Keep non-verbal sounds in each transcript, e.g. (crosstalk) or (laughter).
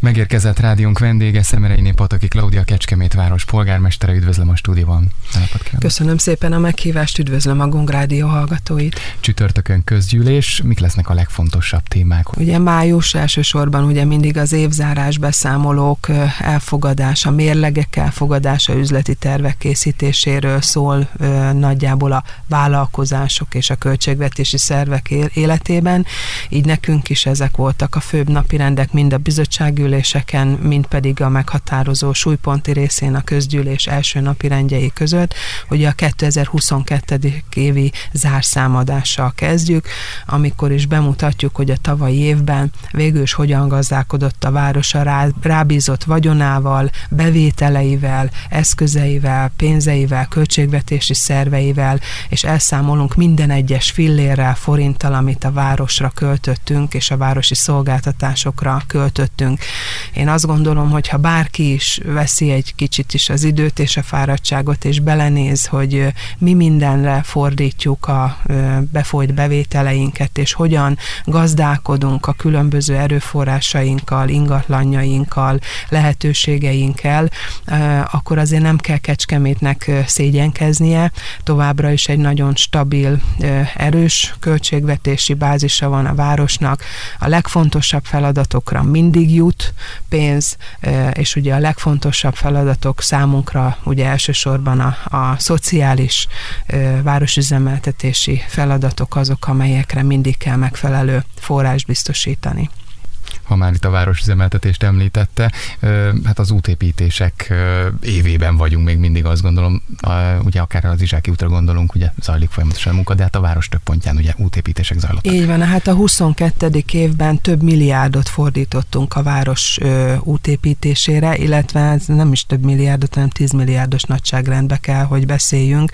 Megérkezett rádiónk vendége Szemereiné Pataki Klaudia Kecskemét város polgármestere. Üdvözlöm a stúdióban. Köszönöm szépen a meghívást, üdvözlöm a Gong Rádió hallgatóit. Csütörtökön közgyűlés, mik lesznek a legfontosabb témák? Ugye május elsősorban ugye mindig az évzárás beszámolók elfogadása, mérlegek elfogadása, üzleti tervek készítéséről szól nagyjából a vállalkozások és a költségvetési szervek életében. Így nekünk is ezek voltak a főbb napirendek, mind a bizottsági üléseken, mint pedig a meghatározó súlyponti részén a közgyűlés első napi rendjei között. Ugye a 2022. évi zárszámadással kezdjük, amikor is bemutatjuk, hogy a tavalyi évben végül is hogyan gazdálkodott a város a rá, rábízott vagyonával, bevételeivel, eszközeivel, pénzeivel, költségvetési szerveivel, és elszámolunk minden egyes fillérrel, forinttal, amit a városra költöttünk, és a városi szolgáltatásokra költöttünk. Én azt gondolom, hogy ha bárki is veszi egy kicsit is az időt és a fáradtságot, és belenéz, hogy mi mindenre fordítjuk a befolyt bevételeinket, és hogyan gazdálkodunk a különböző erőforrásainkkal, ingatlanjainkkal, lehetőségeinkkel, akkor azért nem kell Kecskemétnek szégyenkeznie. Továbbra is egy nagyon stabil, erős költségvetési bázisa van a városnak. A legfontosabb feladatokra mindig jut pénz, és ugye a legfontosabb feladatok számunkra ugye elsősorban a, a szociális városüzemeltetési feladatok azok, amelyekre mindig kell megfelelő forrás biztosítani ha már itt a városüzemeltetést említette, hát az útépítések évében vagyunk még mindig, azt gondolom, ugye akár az Izsáki útra gondolunk, ugye zajlik folyamatosan a munka, de hát a város több pontján ugye útépítések zajlottak. Így van, hát a 22. évben több milliárdot fordítottunk a város útépítésére, illetve ez nem is több milliárdot, hanem 10 milliárdos nagyságrendbe kell, hogy beszéljünk,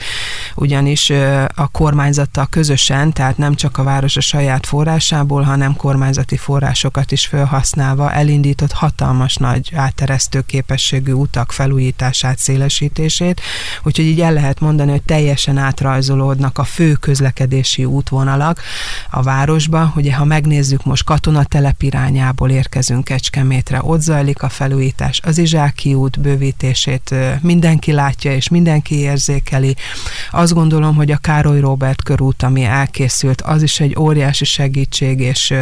ugyanis a kormányzattal közösen, tehát nem csak a város a saját forrásából, hanem kormányzati forrásokat is föl felhasználva elindított hatalmas nagy átteresztő képességű utak felújítását, szélesítését, úgyhogy így el lehet mondani, hogy teljesen átrajzolódnak a fő közlekedési útvonalak a városba. Ugye, ha megnézzük most katonatelep irányából érkezünk Kecskemétre, ott zajlik a felújítás, az Izsáki út bővítését mindenki látja és mindenki érzékeli. Azt gondolom, hogy a Károly Robert körút, ami elkészült, az is egy óriási segítség és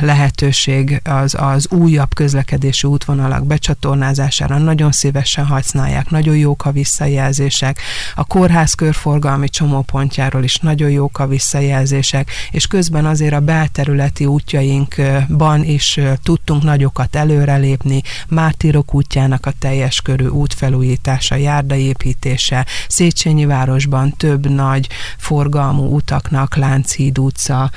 lehetőség lehetőség az, az újabb közlekedési útvonalak becsatornázására nagyon szívesen használják, nagyon jók a visszajelzések. A kórház körforgalmi csomópontjáról is nagyon jók a visszajelzések, és közben azért a belterületi útjainkban is tudtunk nagyokat előrelépni, Mártírok útjának a teljes körű útfelújítása, járdaépítése, Széchenyi városban több nagy forgalmú utaknak, Lánchíd utca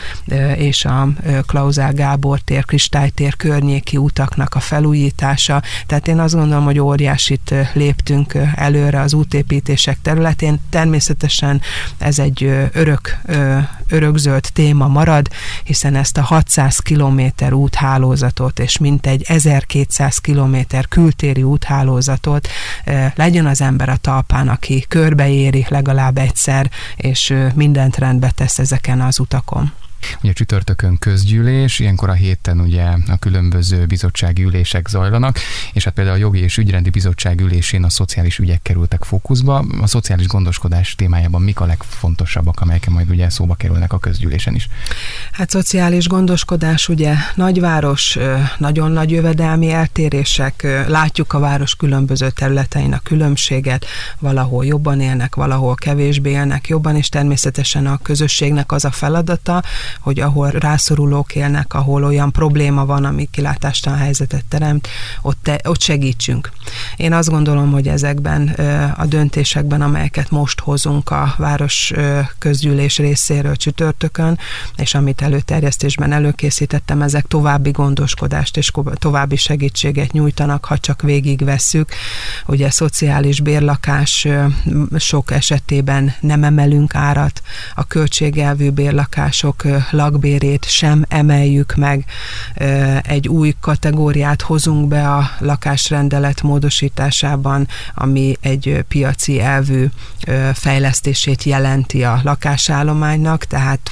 és a Klauzál Gábor tér, Kristálytér környéki utaknak a felújítása, tehát én azt gondolom, hogy óriásit léptünk előre az útépítések területén. Természetesen ez egy örök, örökzöld téma marad, hiszen ezt a 600 kilométer úthálózatot és mintegy 1200 kilométer kültéri úthálózatot legyen az ember a talpán, aki körbeéri legalább egyszer, és mindent rendbe tesz ezeken az utakon. Ugye csütörtökön közgyűlés, ilyenkor a héten ugye a különböző bizottsági ülések zajlanak, és hát például a jogi és ügyrendi bizottság ülésén a szociális ügyek kerültek fókuszba. A szociális gondoskodás témájában mik a legfontosabbak, amelyek majd ugye szóba kerülnek a közgyűlésen is? Hát szociális gondoskodás, ugye nagyváros, nagyon nagy jövedelmi eltérések, látjuk a város különböző területein a különbséget, valahol jobban élnek, valahol kevésbé élnek jobban, és természetesen a közösségnek az a feladata, hogy ahol rászorulók élnek, ahol olyan probléma van, ami kilátástalan helyzetet teremt, ott, te, ott segítsünk. Én azt gondolom, hogy ezekben a döntésekben, amelyeket most hozunk a város közgyűlés részéről csütörtökön, és amit előterjesztésben előkészítettem, ezek további gondoskodást és további segítséget nyújtanak, ha csak végigvesszük. Ugye szociális bérlakás sok esetében nem emelünk árat, a költségelvű bérlakások lakbérét sem emeljük meg, egy új kategóriát hozunk be a lakásrendelet módosításában, ami egy piaci elvű fejlesztését jelenti a lakásállománynak, tehát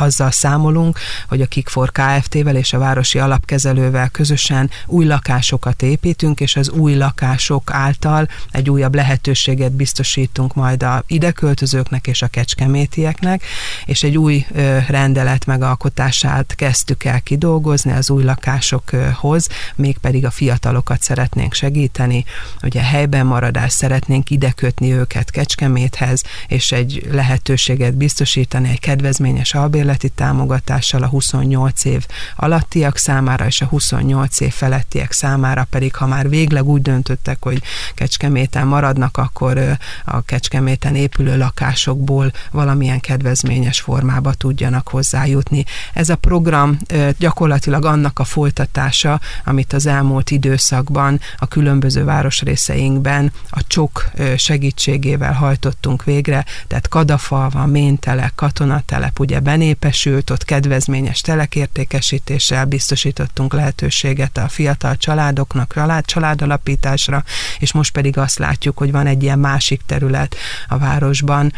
azzal számolunk, hogy a Kikfor Kft-vel és a Városi Alapkezelővel közösen új lakásokat építünk, és az új lakások által egy újabb lehetőséget biztosítunk majd a ideköltözőknek és a kecskemétieknek, és egy új rendelet megalkotását kezdtük el kidolgozni az új lakásokhoz, mégpedig a fiatalokat szeretnénk segíteni, ugye helyben maradást szeretnénk idekötni őket Kecskeméthez, és egy lehetőséget biztosítani egy kedvezményes albérleti támogatással a 28 év alattiak számára, és a 28 év felettiek számára pedig, ha már végleg úgy döntöttek, hogy Kecskeméten maradnak, akkor a Kecskeméten épülő lakásokból valamilyen kedvezményes formába tudjanak hozzájutni. Ez a program gyakorlatilag annak a folytatása, amit az elmúlt időszakban a különböző városrészeinkben a csok segítségével hajtottunk végre, tehát Kadafalva, Méntele, Katonatelep ugye benépesült, ott kedvezményes telekértékesítéssel biztosítottunk lehetőséget a fiatal családoknak, család, családalapításra, és most pedig azt látjuk, hogy van egy ilyen másik terület a városban,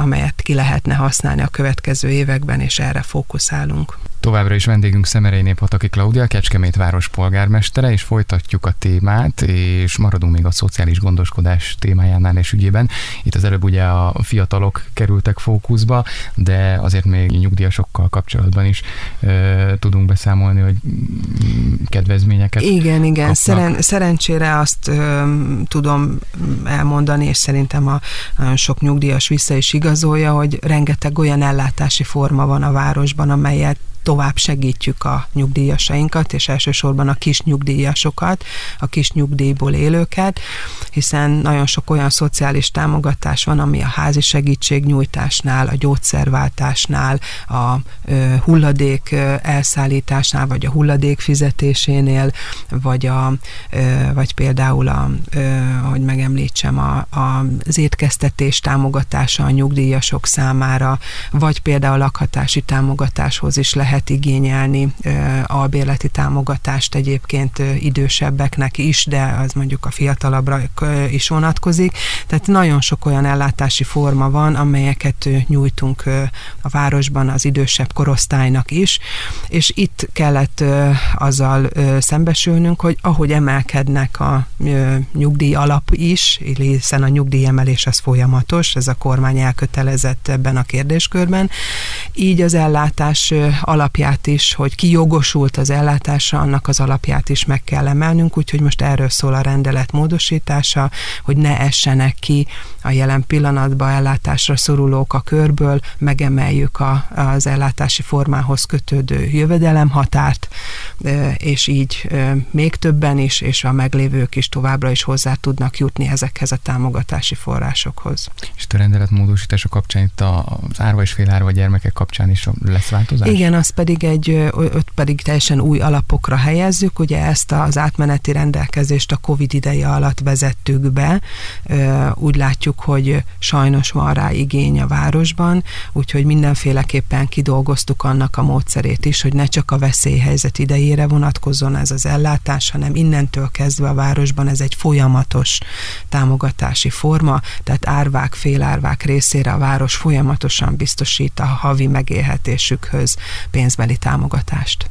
amelyet ki lehetne használni a következő években, és erre fókuszálunk. Továbbra is vendégünk Szemerei Pataki Klaudia, Kecskemét város polgármestere, és folytatjuk a témát, és maradunk még a szociális gondoskodás témájánál és ügyében. Itt az előbb ugye a fiatalok kerültek fókuszba, de azért még nyugdíjasokkal kapcsolatban is ö, tudunk beszámolni, hogy kedvezményeket Igen, igen. Szeren, szerencsére azt ö, tudom elmondani, és szerintem a nagyon sok nyugdíjas vissza is igazolja, hogy rengeteg olyan ellátási forma van a városban, amelyet tovább segítjük a nyugdíjasainkat, és elsősorban a kis nyugdíjasokat, a kis nyugdíjból élőket, hiszen nagyon sok olyan szociális támogatás van, ami a házi segítségnyújtásnál, a gyógyszerváltásnál, a hulladék elszállításnál, vagy a hulladék fizetésénél, vagy, a, vagy például, a, hogy megemlítsem, a, a, az étkeztetés támogatása a nyugdíjasok számára, vagy például a lakhatási támogatáshoz is lehet lehet igényelni albérleti támogatást egyébként idősebbeknek is, de az mondjuk a fiatalabbra is vonatkozik. Tehát nagyon sok olyan ellátási forma van, amelyeket nyújtunk a városban az idősebb korosztálynak is, és itt kellett azzal szembesülnünk, hogy ahogy emelkednek a nyugdíj alap is, hiszen a nyugdíjemelés az folyamatos, ez a kormány elkötelezett ebben a kérdéskörben, így az ellátás alap alapját is, hogy ki jogosult az ellátásra, annak az alapját is meg kell emelnünk, úgyhogy most erről szól a rendelet módosítása, hogy ne essenek ki a jelen pillanatban ellátásra szorulók a körből, megemeljük a, az ellátási formához kötődő jövedelemhatárt, és így még többen is, és a meglévők is továbbra is hozzá tudnak jutni ezekhez a támogatási forrásokhoz. És a rendelet módosítása kapcsán itt az árva és félárva gyermekek kapcsán is lesz változás? Igen, az pedig egy, öt pedig teljesen új alapokra helyezzük. Ugye ezt az átmeneti rendelkezést a Covid ideje alatt vezettük be. Úgy látjuk, hogy sajnos van rá igény a városban, úgyhogy mindenféleképpen kidolgoztuk annak a módszerét is, hogy ne csak a veszélyhelyzet idejére vonatkozzon ez az ellátás, hanem innentől kezdve a városban ez egy folyamatos támogatási forma, tehát árvák, félárvák részére a város folyamatosan biztosít a havi megélhetésükhöz pénzbeli támogatást.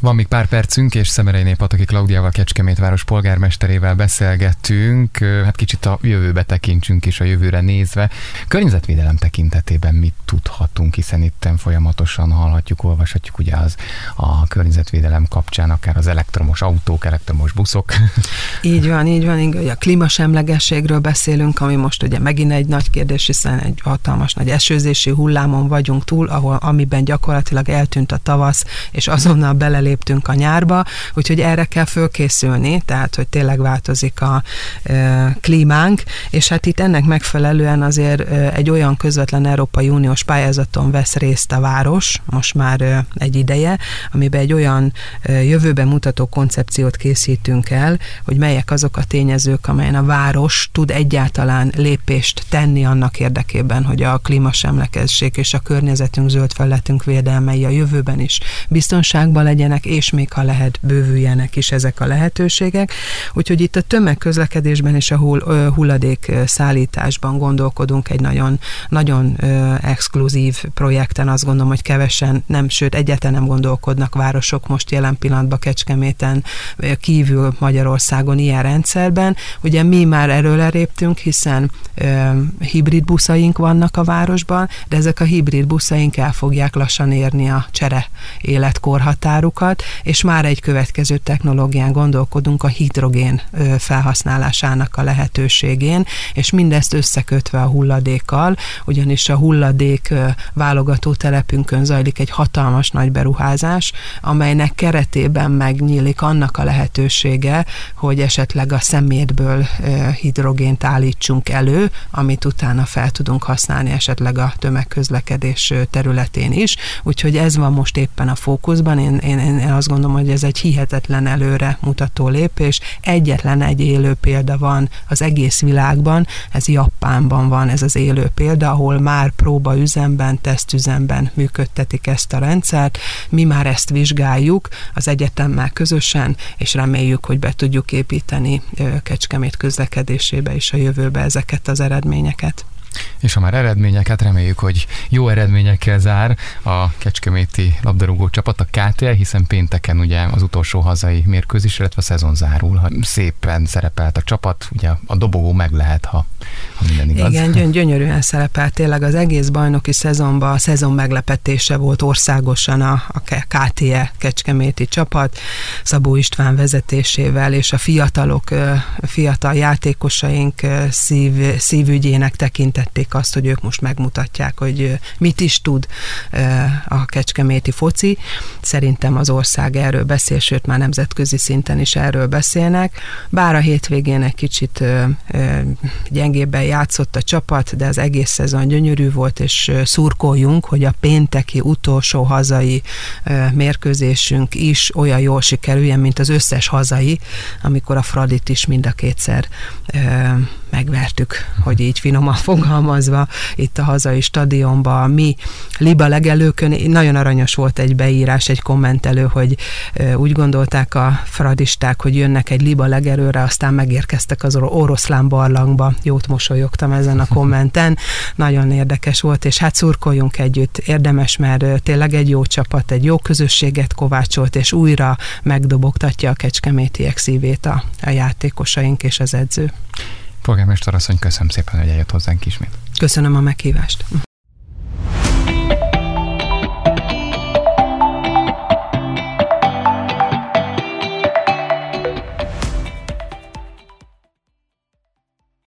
Van még pár percünk, és Szemerei Pataki Klaudiával, Kecskemét város polgármesterével beszélgettünk. Hát kicsit a jövőbe tekintsünk is, a jövőre nézve. Környezetvédelem tekintetében mit tudhatunk, hiszen itt folyamatosan hallhatjuk, olvashatjuk ugye az a környezetvédelem kapcsán, akár az elektromos autók, elektromos buszok. (laughs) Így van, így van, így, a klímasemlegességről beszélünk, ami most ugye megint egy nagy kérdés, hiszen egy hatalmas nagy esőzési hullámon vagyunk túl, ahol, amiben gyakorlatilag eltűnt a tavasz, és azonnal belelép beléptünk a nyárba, úgyhogy erre kell fölkészülni, tehát hogy tényleg változik a e, klímánk, és hát itt ennek megfelelően azért e, egy olyan közvetlen Európai Uniós pályázaton vesz részt a város, most már e, egy ideje, amiben egy olyan e, jövőben mutató koncepciót készítünk el, hogy melyek azok a tényezők, amelyen a város tud egyáltalán lépést tenni annak érdekében, hogy a klímasemlekezség és a környezetünk, zöld felületünk védelmei a jövőben is biztonságban legyenek, legyenek, és még ha lehet, bővüljenek is ezek a lehetőségek. Úgyhogy itt a tömegközlekedésben és a hulladék szállításban gondolkodunk egy nagyon, nagyon exkluzív projekten, azt gondolom, hogy kevesen nem, sőt egyáltalán nem gondolkodnak városok most jelen pillanatban Kecskeméten kívül Magyarországon ilyen rendszerben. Ugye mi már erről eléptünk, hiszen hibrid buszaink vannak a városban, de ezek a hibrid buszaink el fogják lassan érni a csere életkorhatárukat, és már egy következő technológián gondolkodunk a hidrogén felhasználásának a lehetőségén, és mindezt összekötve a hulladékkal, ugyanis a hulladék válogató telepünkön zajlik egy hatalmas nagy beruházás, amelynek keretében megnyílik annak a lehetősége, hogy esetleg a szemétből hidrogént állítsunk elő, amit utána fel tudunk használni esetleg a tömegközlekedés területén is. Úgyhogy ez van most éppen a fókuszban. Én, én azt gondolom, hogy ez egy hihetetlen előre mutató lépés. Egyetlen egy élő példa van az egész világban, ez Japánban van ez az élő példa, ahol már próbaüzemben, tesztüzemben működtetik ezt a rendszert. Mi már ezt vizsgáljuk az egyetemmel közösen, és reméljük, hogy be tudjuk építeni Kecskemét közlekedésébe is a jövőbe ezeket az eredményeket. És ha már eredményeket, reméljük, hogy jó eredményekkel zár a Kecskeméti labdarúgó csapat, a KTL, hiszen pénteken ugye az utolsó hazai mérkőzés, illetve a szezon zárul. Ha szépen szerepelt a csapat, ugye a dobogó meg lehet, ha, ha minden igaz. Igen, gyöny- gyönyörűen szerepelt. Tényleg az egész bajnoki szezonban a szezon meglepetése volt országosan a, a KTL Kecskeméti csapat, Szabó István vezetésével, és a fiatalok, fiatal játékosaink szív, szívügyének tekintett tették azt, hogy ők most megmutatják, hogy mit is tud a kecskeméti foci. Szerintem az ország erről beszél, sőt már nemzetközi szinten is erről beszélnek. Bár a hétvégén egy kicsit gyengébben játszott a csapat, de az egész szezon gyönyörű volt, és szurkoljunk, hogy a pénteki utolsó hazai mérkőzésünk is olyan jól sikerüljen, mint az összes hazai, amikor a Fradit is mind a kétszer megvertük, hogy így finoman (laughs) fogalmazva, itt a hazai stadionban, mi Liba legelőkön, nagyon aranyos volt egy beírás, egy kommentelő, hogy úgy gondolták a fradisták, hogy jönnek egy Liba legelőre, aztán megérkeztek az oroszlán barlangba, jót mosolyogtam ezen a kommenten, (laughs) nagyon érdekes volt, és hát szurkoljunk együtt, érdemes, mert tényleg egy jó csapat, egy jó közösséget kovácsolt, és újra megdobogtatja a kecskemétiek szívét a, a játékosaink és az edző. Polgármester asszony, köszönöm szépen, hogy eljött hozzánk ismét. Köszönöm a meghívást.